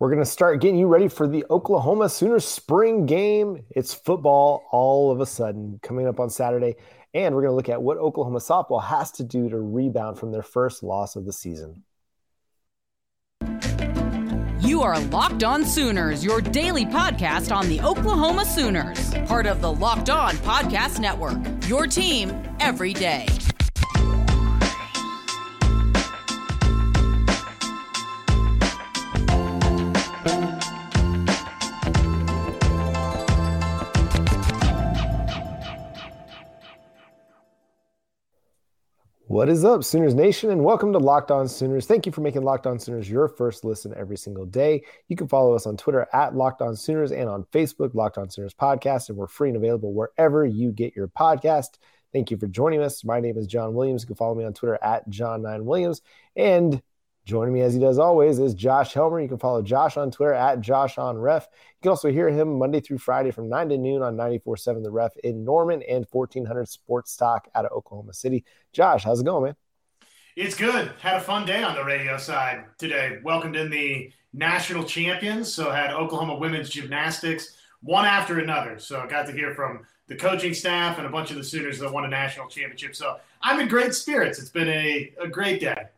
We're going to start getting you ready for the Oklahoma Sooners spring game. It's football all of a sudden coming up on Saturday. And we're going to look at what Oklahoma softball has to do to rebound from their first loss of the season. You are Locked On Sooners, your daily podcast on the Oklahoma Sooners, part of the Locked On Podcast Network. Your team every day. What is up, Sooners Nation, and welcome to Locked On Sooners. Thank you for making Locked On Sooners your first listen every single day. You can follow us on Twitter at Locked On Sooners and on Facebook, Locked On Sooners Podcast, and we're free and available wherever you get your podcast. Thank you for joining us. My name is John Williams. You can follow me on Twitter at John9Williams. And Joining me as he does always is Josh Helmer. You can follow Josh on Twitter at Josh on Ref. You can also hear him Monday through Friday from 9 to noon on 94.7 The Ref in Norman and 1400 Sports Talk out of Oklahoma City. Josh, how's it going, man? It's good. Had a fun day on the radio side today. Welcomed in the national champions. So had Oklahoma women's gymnastics one after another. So I got to hear from the coaching staff and a bunch of the Sooners that won a national championship. So I'm in great spirits. It's been a, a great day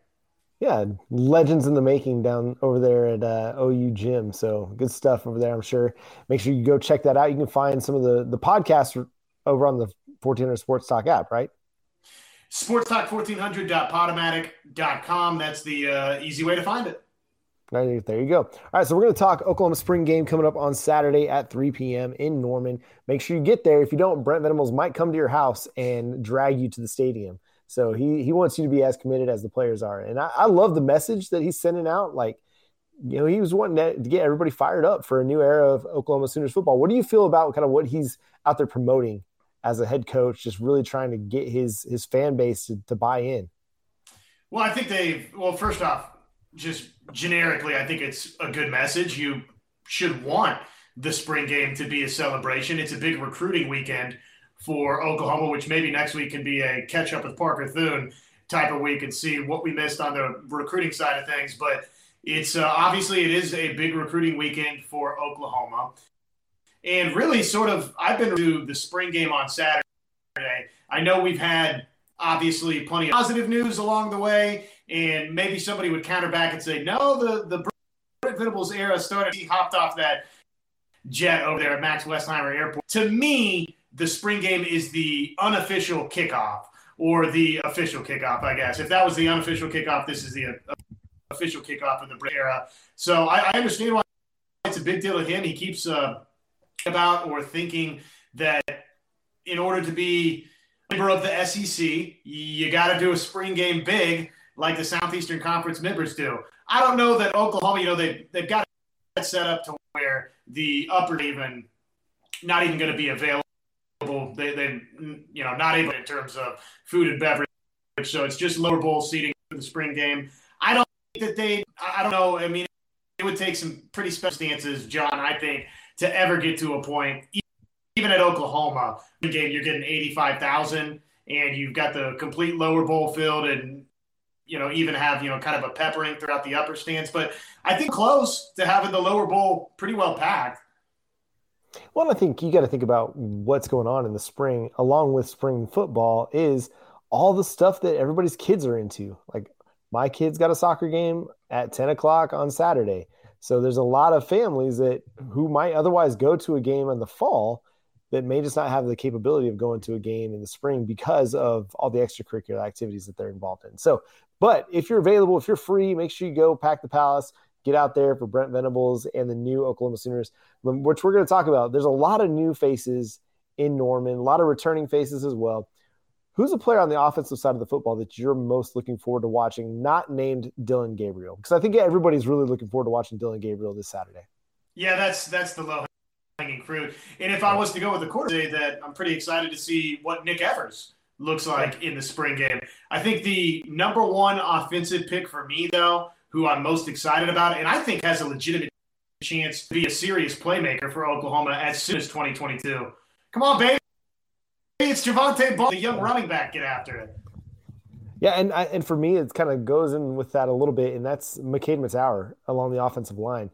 yeah, legends in the making down over there at uh, OU Gym. So good stuff over there, I'm sure. Make sure you go check that out. You can find some of the the podcasts over on the 1400 Sports Talk app, right? SportsTalk1400.podomatic.com. That's the uh, easy way to find it. There you go. All right, so we're going to talk Oklahoma spring game coming up on Saturday at 3 p.m. in Norman. Make sure you get there. If you don't, Brent Venables might come to your house and drag you to the stadium. So he he wants you to be as committed as the players are, and I, I love the message that he's sending out. Like, you know, he was wanting to get everybody fired up for a new era of Oklahoma Sooners football. What do you feel about kind of what he's out there promoting as a head coach, just really trying to get his his fan base to, to buy in? Well, I think they've. Well, first off, just generically, I think it's a good message. You should want the spring game to be a celebration. It's a big recruiting weekend for Oklahoma, which maybe next week can be a catch up with Parker Thune type of week and see what we missed on the recruiting side of things. But it's uh, obviously it is a big recruiting weekend for Oklahoma. And really, sort of, I've been to the spring game on Saturday. I know we've had obviously plenty of positive news along the way, and maybe somebody would counter back and say, no, the the Brent Venables era started. He hopped off that jet over there at Max Westheimer Airport. To me, the spring game is the unofficial kickoff or the official kickoff, I guess. If that was the unofficial kickoff, this is the uh, official kickoff of the era. So I, I, understand why it's a big deal to him. He keeps uh, about or thinking that in order to be member of the SEC, you got to do a spring game big like the Southeastern Conference members do. I don't know that Oklahoma, you know, they, they've got it set up to where the upper even not even going to be available they, they, mm, you know, not able in terms of food and beverage. So it's just lower bowl seating for the spring game. I don't think that they, I don't know. I mean, it would take some pretty special stances, John, I think, to ever get to a point, even at Oklahoma, game you're getting 85,000 and you've got the complete lower bowl field and, you know, even have, you know, kind of a peppering throughout the upper stands. But I think close to having the lower bowl pretty well packed. Well, I think you got to think about what's going on in the spring, along with spring football, is all the stuff that everybody's kids are into. Like my kids got a soccer game at 10 o'clock on Saturday. So there's a lot of families that who might otherwise go to a game in the fall that may just not have the capability of going to a game in the spring because of all the extracurricular activities that they're involved in. So, but if you're available, if you're free, make sure you go pack the palace get out there for Brent Venables and the new Oklahoma Sooners, um, which we're going to talk about. There's a lot of new faces in Norman, a lot of returning faces as well. Who's a player on the offensive side of the football that you're most looking forward to watching, not named Dillon Gabriel? Because I think everybody's really looking forward to watching Dillon Gabriel this Saturday. Yeah, that's that's the low hanging fruit. And if I was to go with the quarter, that I'm pretty excited to see what Nick Evers looks like in the spring game. I think the number one offensive pick for me, though, who I'm most excited about, and I think has a legitimate chance to be a serious playmaker for Oklahoma as soon as 2022. Come on, baby. It's Jovantae Ball, the young running back. Get after it. Yeah, and I, and for me, it kind of goes in with that a little bit, and that's McKade Mettauer along the offensive line.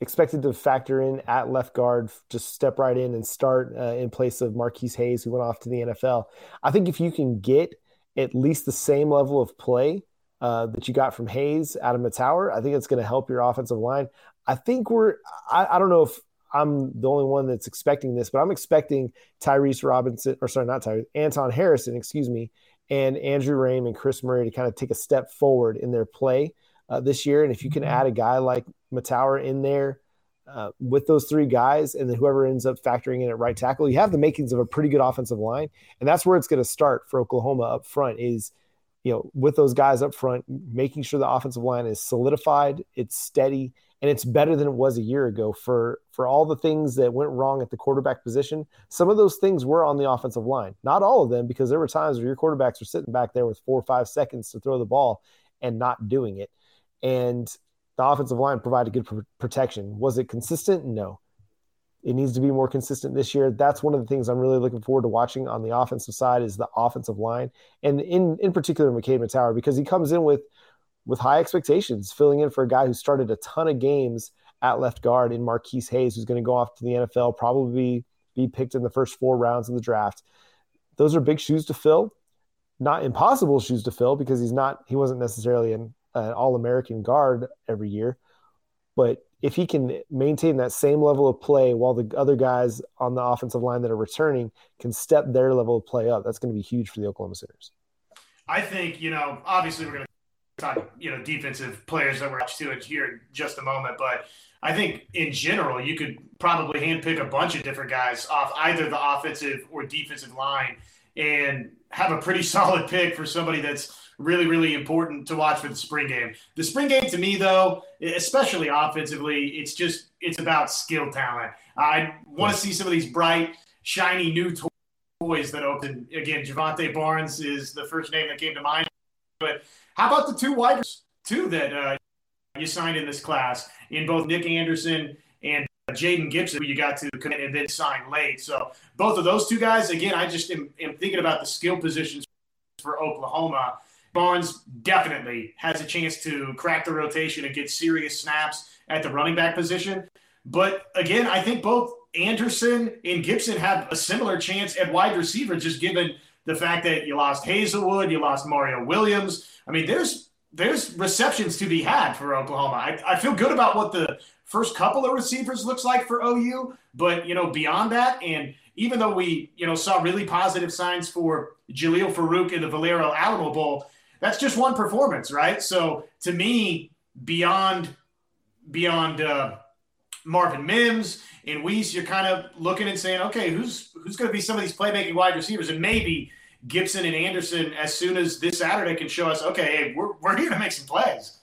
expected to factor in at left guard, just step right in and start uh, in place of Marquis Hayes, who went off to the NFL. I think if you can get at least the same level of play uh, that you got from Hayes out of Mettauer, I think it's going to help your offensive line. I think we're, I, I, don't know if I'm the only one that's expecting this, but I'm expecting Tyrese Robinson, or sorry, not Tyrese, Anton Harrison, excuse me, and Andrew Raym and Chris Murray to kind of take a step forward in their play uh, this year. And if you can mm-hmm. add a guy like Mettauer in there uh, with those three guys, and then whoever ends up factoring in at right tackle, you have the makings of a pretty good offensive line. And that's where it's going to start for Oklahoma up front is, you know, with those guys up front, making sure the offensive line is solidified, it's steady, and it's better than it was a year ago for for all the things that went wrong at the quarterback position. Some of those things were on the offensive line, not all of them, because there were times where your quarterbacks were sitting back there with four or five seconds to throw the ball and not doing it and the offensive line provided good pr- protection. Was it consistent? No. It needs to be more consistent this year. That's one of the things I'm really looking forward to watching on the offensive side is the offensive line, and in in particular McKade Mettauer because he comes in with with high expectations, filling in for a guy who started a ton of games at left guard in Marquis Hayes, who's going to go off to the NFL, probably be picked in the first four rounds of the draft. Those are big shoes to fill, not impossible shoes to fill because he's not he wasn't necessarily an an All American guard every year. But if he can maintain that same level of play while the other guys on the offensive line that are returning can step their level of play up, that's going to be huge for the Oklahoma Sooners. I think, you know, obviously we're going to talk, you know, defensive players that we're to it here in just a moment, but I think in general, you could probably handpick a bunch of different guys off either the offensive or defensive line and have a pretty solid pick for somebody that's really, really important to watch for the spring game. The spring game to me, though, especially offensively, it's just it's about skill talent. I want to see some of these bright, shiny new toys that open. Again, Jovantae Barnes is the first name that came to mind. But how about the two wide two that uh, you signed in this class in both Nick Anderson and Jayden Gibson, who you got to commit and then sign late. So both of those two guys, again, I just am, am thinking about the skill positions for Oklahoma Barnes definitely has a chance to crack the rotation and get serious snaps at the running back position. But again, I think both Anderson and Gibson have a similar chance at wide receiver, just given the fact that you lost Haselwood, you lost Mario Williams. I mean, there's there's receptions to be had for Oklahoma. I, I feel good about what the first couple of receivers looks like for OU, but you know, beyond that, and even though we, you know, saw really positive signs for Jalil Farooq in the Valero Alamo Bowl, that's just one performance, right? So to me, beyond beyond uh, Marvin Mims and Wease, you're kind of looking and saying, okay, who's who's going to be some of these playmaking wide receivers, and maybe Gibson and Anderson, as soon as this Saturday, can show us, okay, hey, we're we're here to make some plays.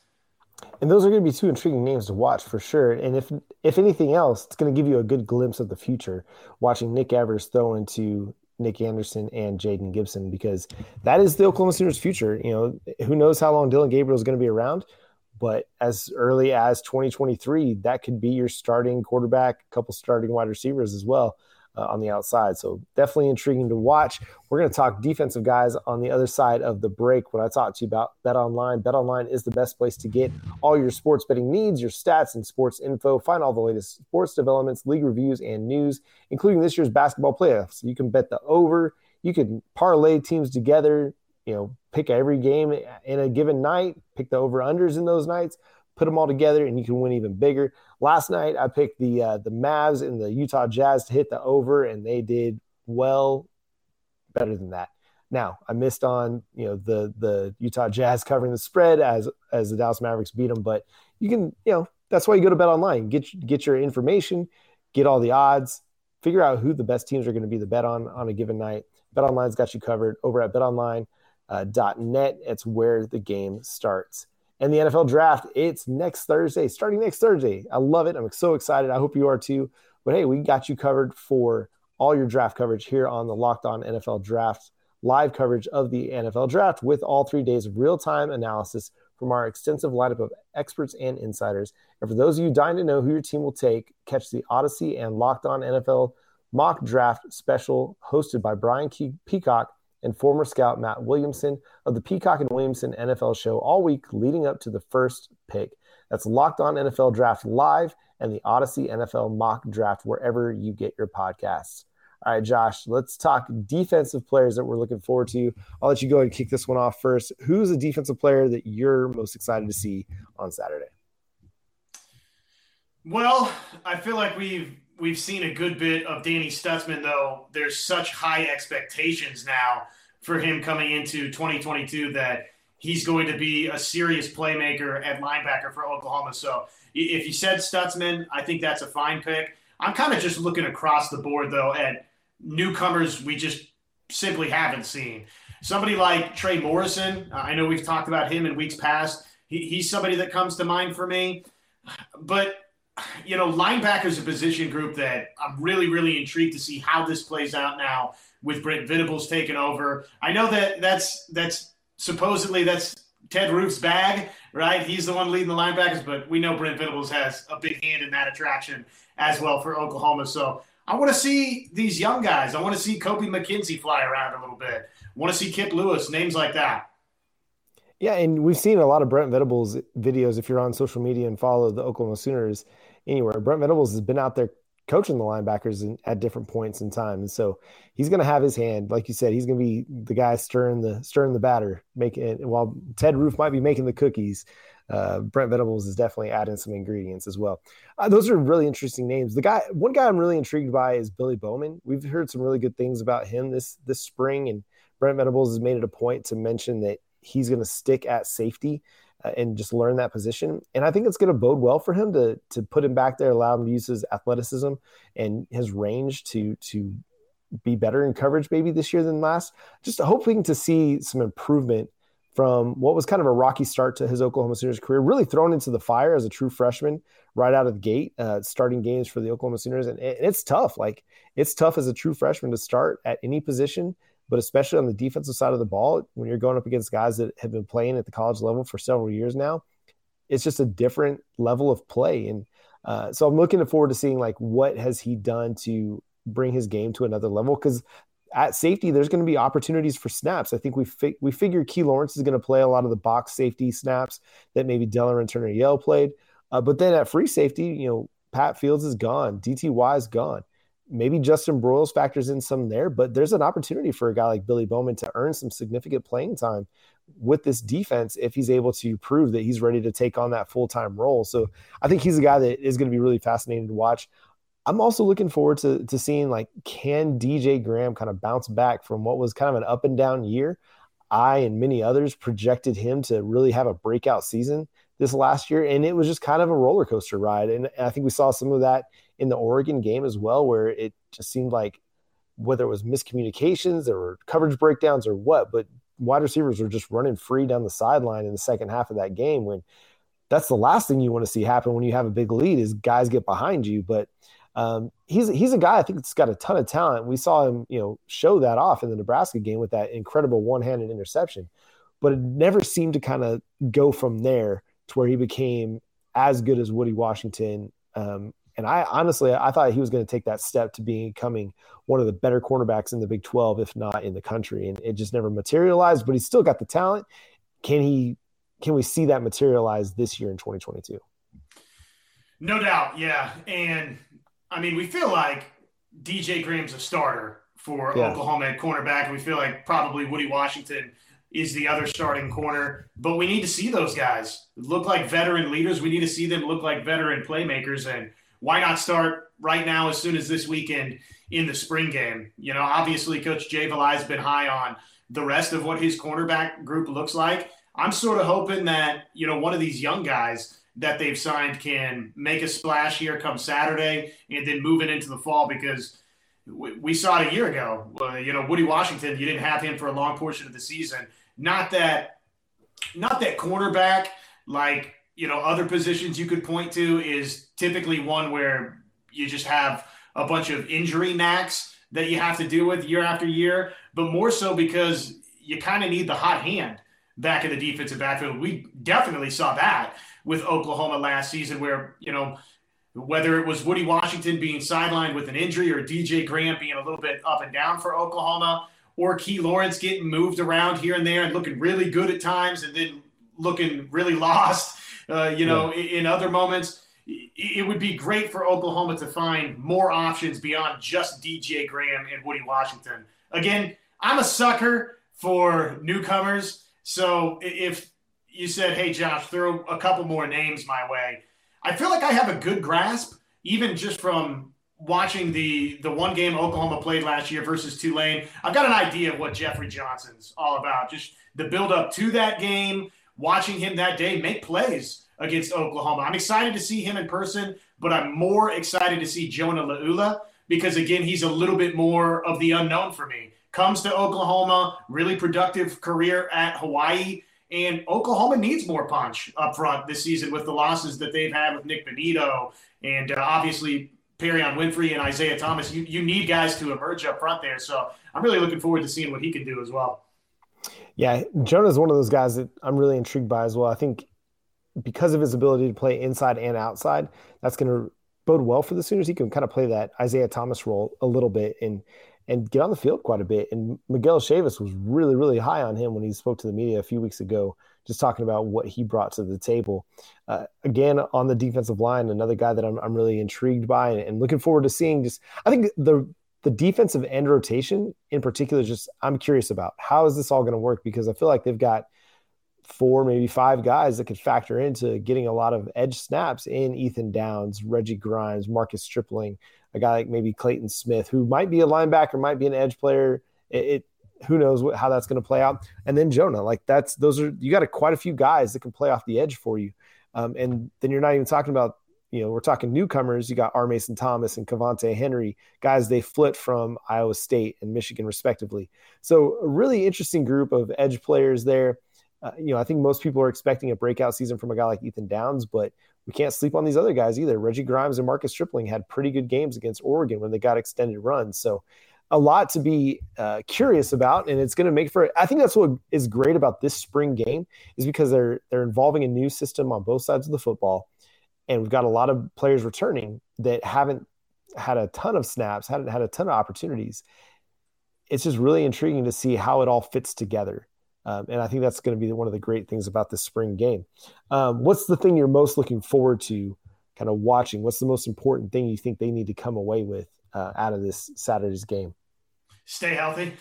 And those are going to be two intriguing names to watch for sure. And if if anything else, it's going to give you a good glimpse of the future. Watching Nick Evers throw into Nick Anderson and Jayden Gibson because that is the Oklahoma Sooners' future. You know, who knows how long Dillon Gabriel is going to be around, but as early as 2023, that could be your starting quarterback, a couple starting wide receivers as well uh, on the outside. So definitely intriguing to watch. We're going to talk defensive guys on the other side of the break. When I talked to you about Bet Online, Bet Online is the best place to get all your sports betting needs, your stats and sports info. Find all the latest sports developments, league reviews, and news, including this year's basketball playoffs. You can bet the over. You can parlay teams together. You know, pick every game in a given night. Pick the over unders in those nights put them all together and you can win even bigger. Last night I picked the uh, the Mavs and the Utah Jazz to hit the over, and they did well, better than that. Now I missed on you know the the Utah Jazz covering the spread as as the Dallas Mavericks beat them, but you can you know that's why you go to Bet Online get get your information, get all the odds, figure out who the best teams are going to be the bet on on a given night. Bet Online's got you covered over at BetOnline.net. Uh, it's where the game starts and the NFL draft. It's next Thursday, starting next Thursday. I love it. I'm so excited. I hope you are too. But hey, we got you covered for all your draft coverage here on the Locked On NFL Draft, live coverage of the NFL Draft with all three days of real time analysis from our extensive lineup of experts and insiders. And for those of you dying to know who your team will take, catch the Odyssey and Locked On NFL mock draft special hosted by Brian Peacock and former scout Matt Williamson of the Peacock and Williamson NFL show all week leading up to the first pick. That's Locked On NFL Draft Live and the Odyssey NFL Mock Draft wherever you get your podcasts. All right, Josh, let's talk defensive players that we're looking forward to. I'll let you go and kick this one off first. Who's a defensive player that you're most excited to see on Saturday? Well, I feel like we've we've seen a good bit of Danny Stutsman, though. There's such high expectations now for him coming into 2022 that he's going to be a serious playmaker at linebacker for Oklahoma. So if you said Stutsman, I think that's a fine pick. I'm kind of just looking across the board though at newcomers we just simply haven't seen. Somebody like Trey Morrison, I know we've talked about him in weeks past. He, he's somebody that comes to mind for me. But you know, linebackers a position group that I'm really, really intrigued to see how this plays out now with Brent Venables taking over. I know that that's that's supposedly that's Ted Roof's bag, right? He's the one leading the linebackers, but we know Brent Venables has a big hand in that attraction as well for Oklahoma. So I want to see these young guys. I want to see Kobie McKinzie fly around a little bit. I want to see Kip Lewis, names like that. Yeah, and we've seen a lot of Brent Venables videos if you're on social media and follow the Oklahoma Sooners anywhere. Brent Venables has been out there coaching the linebackers in, at different points in time. And so he's going to have his hand, like you said, he's going to be the guy stirring the stirring the batter, making it. While Ted Roof might be making the cookies, uh, Brent Venables is definitely adding some ingredients as well. Uh, those are really interesting names. The guy, one guy I'm really intrigued by is Billy Bowman. We've heard some really good things about him this this spring, and Brent Venables has made it a point to mention that he's going to stick at safety uh, and just learn that position. And I think it's going to bode well for him to to put him back there, allow him to use his athleticism and his range to to be better in coverage maybe this year than last. Just hoping to see some improvement from what was kind of a rocky start to his Oklahoma Sooners career, really thrown into the fire as a true freshman right out of the gate, uh, starting games for the Oklahoma Sooners. And, and it's tough. Like it's tough as a true freshman to start at any position but especially on the defensive side of the ball, when you're going up against guys that have been playing at the college level for several years now, it's just a different level of play. And uh, so I'm looking forward to seeing like what has he done to bring his game to another level because at safety, there's going to be opportunities for snaps. I think we fi- we figure Key Lawrence is going to play a lot of the box safety snaps that maybe Delarrin Turner Yell played. Uh, but then at free safety, you know, Pat Fields is gone, DTY is gone maybe Justin Broiles factors in some there, but there's an opportunity for a guy like Billy Bowman to earn some significant playing time with this defense if he's able to prove that he's ready to take on that full time role. So I think he's a guy that is going to be really fascinating to watch. I'm also looking forward to, to seeing like can DJ Graham kind of bounce back from what was kind of an up and down year. I and many others projected him to really have a breakout season this last year, and it was just kind of a roller coaster ride. And I think we saw some of that in the Oregon game as well, where it just seemed like whether it was miscommunications, were coverage breakdowns or what, but wide receivers were just running free down the sideline in the second half of that game when that's the last thing you want to see happen when you have a big lead is guys get behind you. But um, he's he's a guy I think that's got a ton of talent. We saw him, you know, show that off in the Nebraska game with that incredible one-handed interception, but it never seemed to kind of go from there to where he became as good as Woody Washington um, and I honestly, I thought he was going to take that step to becoming one of the better cornerbacks in the Big 12, if not in the country. And it just never materialized, but he's still got the talent. Can he, can we see that materialize this year in 2022? No doubt. Yeah. And I mean, we feel like DJ Graham's a starter for yeah. Oklahoma at cornerback. We feel like probably Woody Washington is the other starting corner, but we need to see those guys look like veteran leaders. We need to see them look like veteran playmakers. And why not start right now as soon as this weekend in the spring game? You know, obviously, Coach Jay Valai has been high on the rest of what his cornerback group looks like. I'm sort of hoping that, you know, one of these young guys that they've signed can make a splash here come Saturday and then moving into the fall because we, saw it a year ago. Uh, you know, Woody Washington, you didn't have him for a long portion of the season. Not that, not that cornerback like you know, other positions you could point to is typically one where you just have a bunch of injury knacks that you have to deal with year after year, but more so because you kind of need the hot hand back in the defensive backfield. We definitely saw that with Oklahoma last season, where, you know, whether it was Woody Washington being sidelined with an injury or DJ Graham being a little bit up and down for Oklahoma, or Key Lawrence getting moved around here and there and looking really good at times and then looking really lost uh, you know, yeah. in, in other moments it would be great for Oklahoma to find more options beyond just DJ Graham and Woody Washington. Again, I'm a sucker for newcomers. So if you said, hey, Josh, throw a couple more names my way, I feel like I have a good grasp, even just from watching the the one game Oklahoma played last year versus Tulane. I've got an idea of what Jeffrey Johnson's all about. Just the build up to that game, watching him that day make plays against Oklahoma. I'm excited to see him in person, but I'm more excited to see Jonah Laulu because again, he's a little bit more of the unknown for me. Comes to Oklahoma, really productive career at Hawaii. And Oklahoma needs more punch up front this season with the losses that they've had with Nick Bonitto and uh, obviously Perrion Winfrey and Isaiah Thomas. You, you need guys to emerge up front there. So I'm really looking forward to seeing what he can do as well. Yeah, Jonah is one of those guys that I'm really intrigued by as well. I think because of his ability to play inside and outside, that's going to bode well for the Sooners. He can kind of play that Isaiah Thomas role a little bit and and get on the field quite a bit. And Miguel Chavis was really, really high on him when he spoke to the media a few weeks ago, just talking about what he brought to the table. Uh, again, on the defensive line, another guy that I'm, I'm really intrigued by and, and looking forward to seeing. Just I think the the defensive end rotation in particular, just I'm curious about how is this all going to work because I feel like they've got four, maybe five guys that could factor into getting a lot of edge snaps in Ethan Downs, Reggie Grimes, Marcus Stripling, a guy like maybe Clayton Smith, who might be a linebacker, might be an edge player. It, it who knows what, how that's going to play out. And then Jonah, like that's those are you got a, quite a few guys that can play off the edge for you. Um, and then you're not even talking about you know we're talking newcomers. You got R. Mason Thomas and Cavante Henry, guys they flit from Iowa State and Michigan respectively. So a really interesting group of edge players there uh, you know, I think most people are expecting a breakout season from a guy like Ethan Downs, but we can't sleep on these other guys either. Reggie Grimes and Marcus Stripling had pretty good games against Oregon when they got extended runs. So a lot to be uh, curious about, and it's going to make for. I think that's what is great about this spring game is because they're they're involving a new system on both sides of the football, and we've got a lot of players returning that haven't had a ton of snaps, hadn't had a ton of opportunities. It's just really intriguing to see how it all fits together. Um, and I think that's going to be one of the great things about this spring game. Um, what's the thing you're most looking forward to kind of watching? What's the most important thing you think they need to come away with uh, out of this Saturday's game? Stay healthy.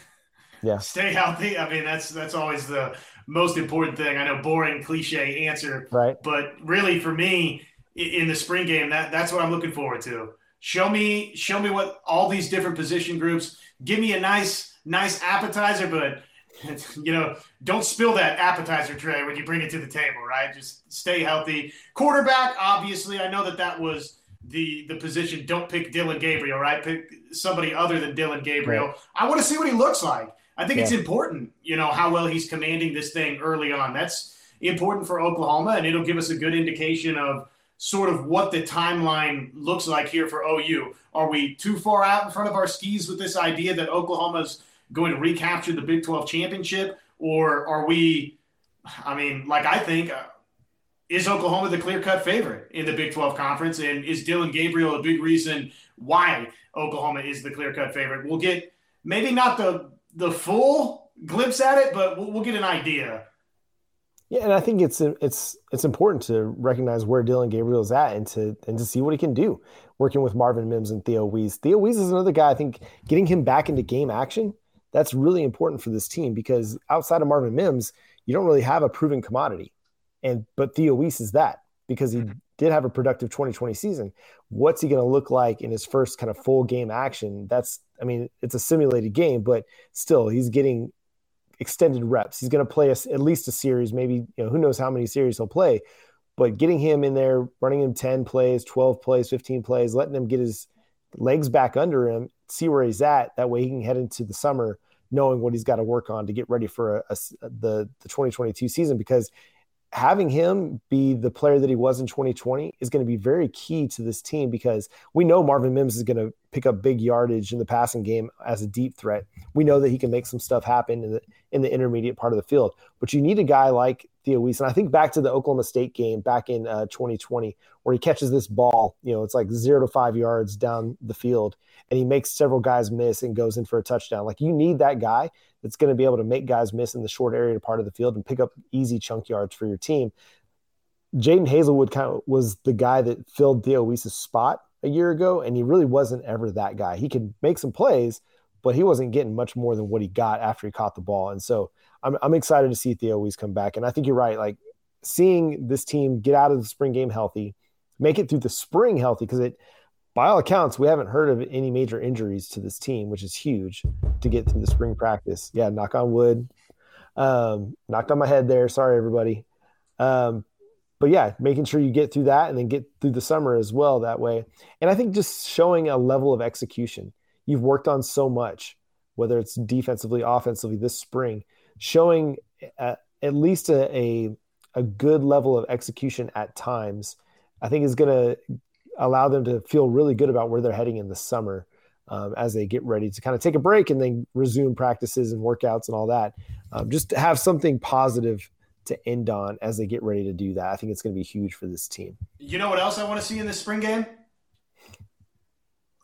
Yeah. Stay healthy. I mean, that's that's always the most important thing. I know boring cliche answer, right? But really, for me, in the spring game, that that's what I'm looking forward to. Show me, show me what all these different position groups. Give me a nice, nice appetizer, but you know, don't spill that appetizer tray when you bring it to the table, right? Just stay healthy. Quarterback, obviously, I know that that was the the position. Don't pick Dillon Gabriel, right? Pick somebody other than Dillon Gabriel. Right. I want to see what he looks like. I think yeah. it's important, you know, how well he's commanding this thing early on. That's important for Oklahoma, and it'll give us a good indication of sort of what the timeline looks like here for OU. Are we too far out in front of our skis with this idea that Oklahoma's – going to recapture the Big 12 championship? Or are we, I mean, like I think, uh, is Oklahoma the clear cut favorite in the Big 12 conference? And is Dillon Gabriel a big reason why Oklahoma is the clear cut favorite? We'll get maybe not the, the full glimpse at it, but we'll, we'll get an idea. Yeah, and I think it's it's it's important to recognize where Dillon Gabriel is at and to and to see what he can do working with Marvin Mims and Theo Wease. Theo Wease is another guy I think getting him back into game action that's really important for this team because outside of Marvin Mims, you don't really have a proven commodity. And but Theo Wease is that because he mm-hmm. did have a productive 2020 season. What's he going to look like in his first kind of full game action? That's I mean, it's a simulated game, but still he's getting extended reps. He's going to play a, at least a series, maybe you know who knows how many series he'll play. But getting him in there, running him 10 plays, 12 plays, 15 plays, letting him get his legs back under him, see where he's at. That way he can head into the summer knowing what he's got to work on to get ready for a, a, the the 2022 season because having him be the player that he was in 2020 is going to be very key to this team because we know Marvin Mims is going to pick up big yardage in the passing game as a deep threat. We know that he can make some stuff happen in the in the intermediate part of the field, but you need a guy like Theo Wease. And I think back to the Oklahoma State game back in uh, 2020 where he catches this ball, you know, it's like zero to five yards down the field and he makes several guys miss and goes in for a touchdown. Like you need that guy that's going to be able to make guys miss in the short area part of the field and pick up easy chunk yards for your team. Jadon Haselwood kind of was the guy that filled Theo Wease's spot a year ago, and he really wasn't ever that guy. He could make some plays, but he wasn't getting much more than what he got after he caught the ball. And so I'm, I'm excited to see Theo Wease come back. And I think you're right. Like seeing this team get out of the spring game healthy, make it through the spring healthy, because it, by all accounts, we haven't heard of any major injuries to this team, which is huge to get through the spring practice. Yeah, knock on wood. Um, knocked on my head there. Sorry, everybody. Um, but yeah, making sure you get through that and then get through the summer as well that way. And I think just showing a level of execution. You've worked on so much, whether it's defensively, offensively this spring, showing at, at least a, a, a good level of execution at times, I think is going to allow them to feel really good about where they're heading in the summer. Um, as they get ready to kind of take a break and then resume practices and workouts and all that. Um, just to have something positive to end on as they get ready to do that. I think it's going to be huge for this team. You know what else I want to see in this spring game?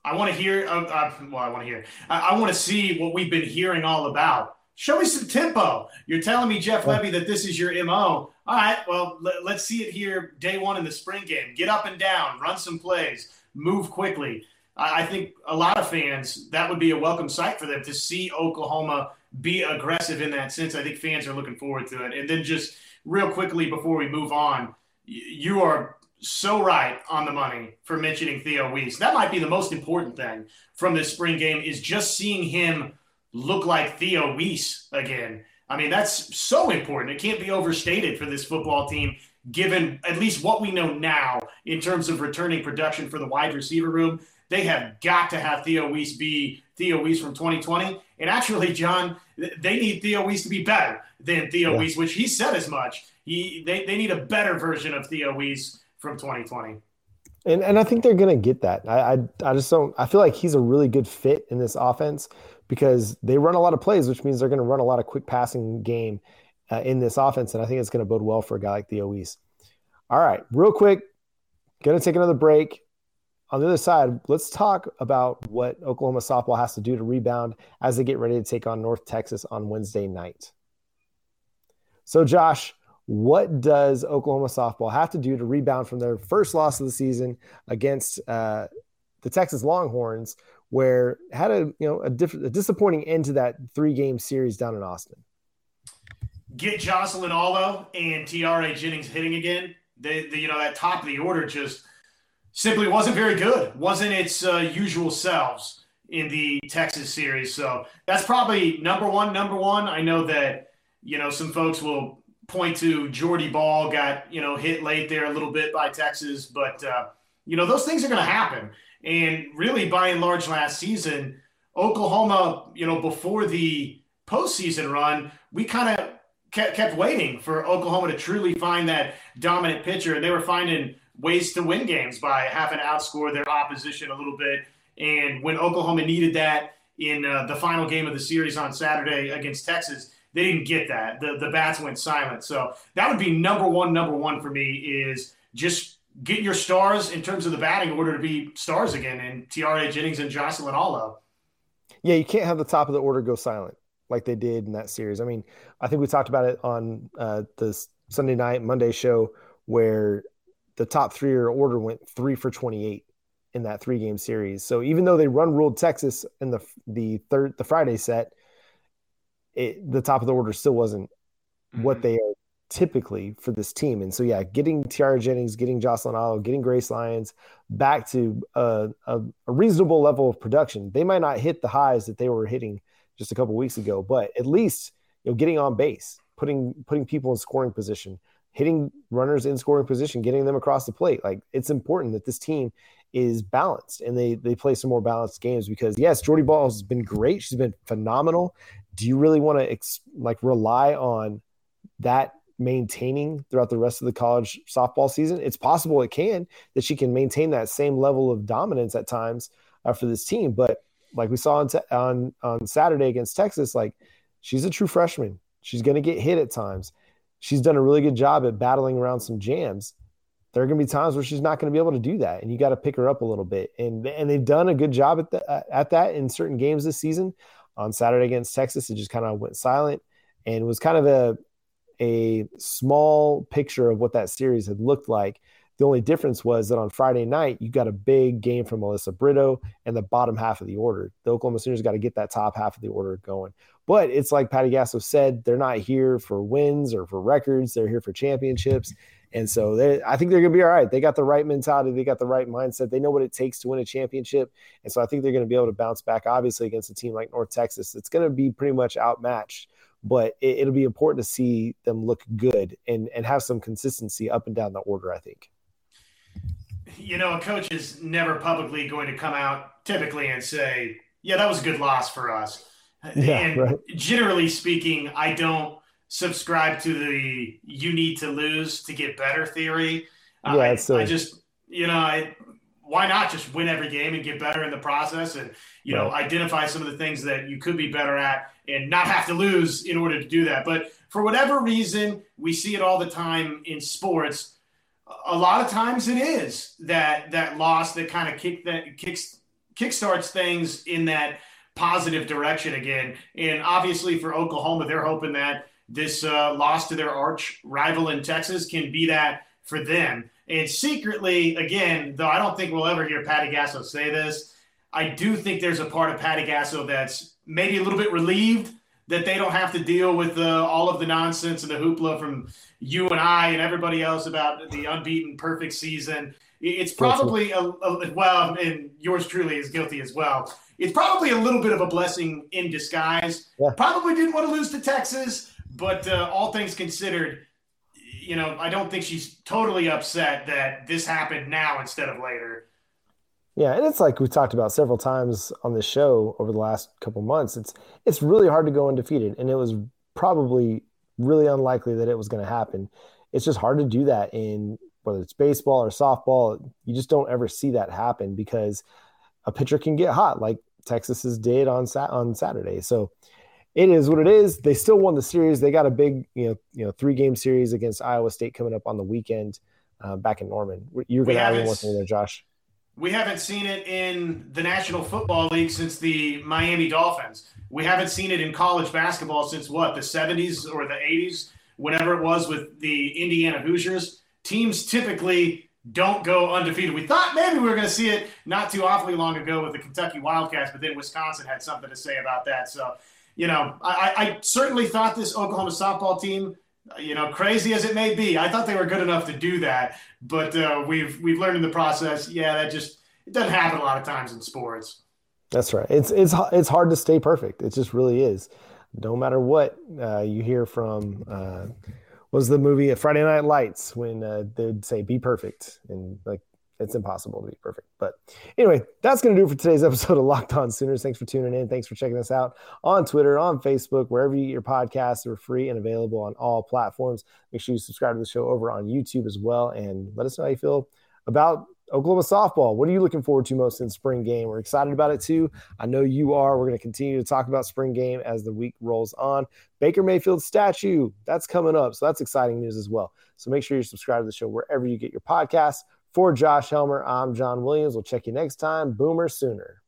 I want to hear. Uh, uh, well, I want to hear. I, I want to see what we've been hearing all about. Show me some tempo. You're telling me, Jeff Lebby, that this is your mo. All right. Well, let, let's see it here. Day one in the spring game. Get up and down. Run some plays. Move quickly. I, I think a lot of fans that would be a welcome sight for them to see Oklahoma be aggressive in that sense. I think fans are looking forward to it. And then just real quickly before we move on, you are so right on the money for mentioning Theo Wease. That might be the most important thing from this spring game is just seeing him look like Theo Wease again. I mean, that's so important. It can't be overstated for this football team, given at least what we know now in terms of returning production for the wide receiver room. They have got to have Theo Wease be Theo Wease from 2020. And actually, John, they need Theo Wease to be better than Theo yeah. Wease, which he said as much. He they, they need a better version of Theo Wease from 2020. And and I think they're gonna get that. I, I I just don't. I feel like he's a really good fit in this offense because they run a lot of plays, which means they're going to run a lot of quick passing game uh, in this offense, and I think it's going to bode well for a guy like Theo Wease. All right, real quick, gonna take another break on the other side, let's talk about what Oklahoma softball has to do to rebound as they get ready to take on North Texas on Wednesday night. So, Josh, what does Oklahoma softball have to do to rebound from their first loss of the season against uh, the Texas Longhorns, where had a you know a, diff- a disappointing end to that three game series down in Austin? Get Jocelyn Alo and Tiare Jennings hitting again. The you know that top of the order just simply wasn't very good. Wasn't its uh, usual selves in the Texas series. So that's probably number one. Number one. I know that you know some folks will point to Jordy Bahl got you know hit late there a little bit by Texas, but uh, you know those things are going to happen. And really, by and large, last season, Oklahoma, you know, before the postseason run, we kind of kept, kept waiting for Oklahoma to truly find that dominant pitcher, and they were finding ways to win games by having to outscore their opposition a little bit. And when Oklahoma needed that in uh, the final game of the series on Saturday against Texas, they didn't get that. The the bats went silent. So that would be number one. Number one for me is just get your stars in terms of the batting order to be stars again. And Tiare Jennings and Jocelyn Alo. Yeah, you can't have the top of the order go silent like they did in that series. I mean, I think we talked about it on uh, the Sunday night Monday show where the top three or order went three for 28 in that three game series. So even though they run ruled Texas in the the third the Friday set, it, the top of the order still wasn't mm-hmm. what they are typically for this team. And so yeah, getting Tiare Jennings, getting Jocelyn Alo, getting Grace Lyons back to a, a, a, reasonable level of production. They might not hit the highs that they were hitting just a couple weeks ago, but at least you know getting on base, putting putting people in scoring position, hitting runners in scoring position, getting them across the plate. Like it's important that this team is balanced and they they play some more balanced games because yes, Jordy Bahl has been great. She's been phenomenal. Do you really want to ex- like rely on that maintaining throughout the rest of the college softball season? It's possible it can that she can maintain that same level of dominance at times uh, for this team, but like we saw on, te- on on Saturday against Texas, like she's a true freshman. She's going to get hit at times she's done a really good job at battling around some jams. There are going to be times where she's not going to be able to do that, and you got to pick her up a little bit. And and they've done a good job at the, at that in certain games this season. On Saturday against Texas, it just kind of went silent and was kind of a a small picture of what that series had looked like. The only difference was that on Friday night, you got a big game from Melissa Brito and the bottom half of the order. The Oklahoma Sooners got to get that top half of the order going. But it's like Patty Gasso said, they're not here for wins or for records. They're here for championships. And so I think they're going to be all right. They got the right mentality. They got the right mindset. They know what it takes to win a championship. And so I think they're going to be able to bounce back, obviously, against a team like North Texas. It's going to be pretty much outmatched, but it, will be important to see them look good and, and have some consistency up and down the order, I think. You know, a coach is never publicly going to come out typically and say, yeah, that was a good loss for us. Yeah, and right. generally speaking, I don't subscribe to the you need to lose to get better theory. Uh, yeah, I, I, just, you know, I, why not just win every game and get better in the process and, you right. know, identify some of the things that you could be better at and not have to lose in order to do that. But for whatever reason, we see it all the time in sports. A lot of times it is that that loss that kind of kick that kicks kickstarts things in that positive direction again. And obviously for Oklahoma, they're hoping that this uh, loss to their arch rival in Texas can be that for them. And secretly, again, though I don't think we'll ever hear Patty Gasso say this, I do think there's a part of Patty Gasso that's maybe a little bit relieved that they don't have to deal with uh, all of the nonsense and the hoopla from you and I and everybody else about the unbeaten perfect season. It's probably a, a well, and yours truly is guilty as well. It's probably a little bit of a blessing in disguise. Yeah. Probably didn't want to lose to Texas but uh, all things considered, you know, I don't think she's totally upset that this happened now instead of later. Yeah, and it's like we've talked about several times on this show over the last couple months. It's it's really hard to go undefeated, and it was probably really unlikely that it was going to happen. It's just hard to do that in whether it's baseball or softball. You just don't ever see that happen because a pitcher can get hot, like Texas's did on on Saturday. So it is what it is. They still won the series. They got a big, you know, you know, three game series against Iowa State coming up on the weekend uh, back in Norman. You're going to have one there, Josh. We haven't seen it in the National Football League since the Miami Dolphins. We haven't seen it in college basketball since what the 70s or the 80s, whenever it was with the Indiana Hoosiers. Teams typically don't go undefeated. We thought maybe we were going to see it not too awfully long ago with the Kentucky Wildcats, but then Wisconsin had something to say about that. So you know, I, I certainly thought this Oklahoma softball team, you know, crazy as it may be, I thought they were good enough to do that. But uh, we've we've learned in the process, yeah, that just it doesn't happen a lot of times in sports. That's right. It's it's it's hard to stay perfect. It just really is. No matter what uh, you hear from. Uh, was the movie Friday Night Lights when uh, they'd say "be perfect" and like it's impossible to be perfect. But anyway, that's going to do it for today's episode of Locked On Sooners. Thanks for tuning in. Thanks for checking us out on Twitter, on Facebook, wherever you get your podcasts We're free and available on all platforms. Make sure you subscribe to the show over on YouTube as well and let us know how you feel about Oklahoma softball. What are you looking forward to most in spring game? We're excited about it too. I know you are. We're going to continue to talk about spring game as the week rolls on. Baker Mayfield statue, that's coming up. So that's exciting news as well. So make sure you subscribe to the show wherever you get your podcasts. For Josh Helmer, I'm John Williams. We'll check you next time. Boomer Sooner.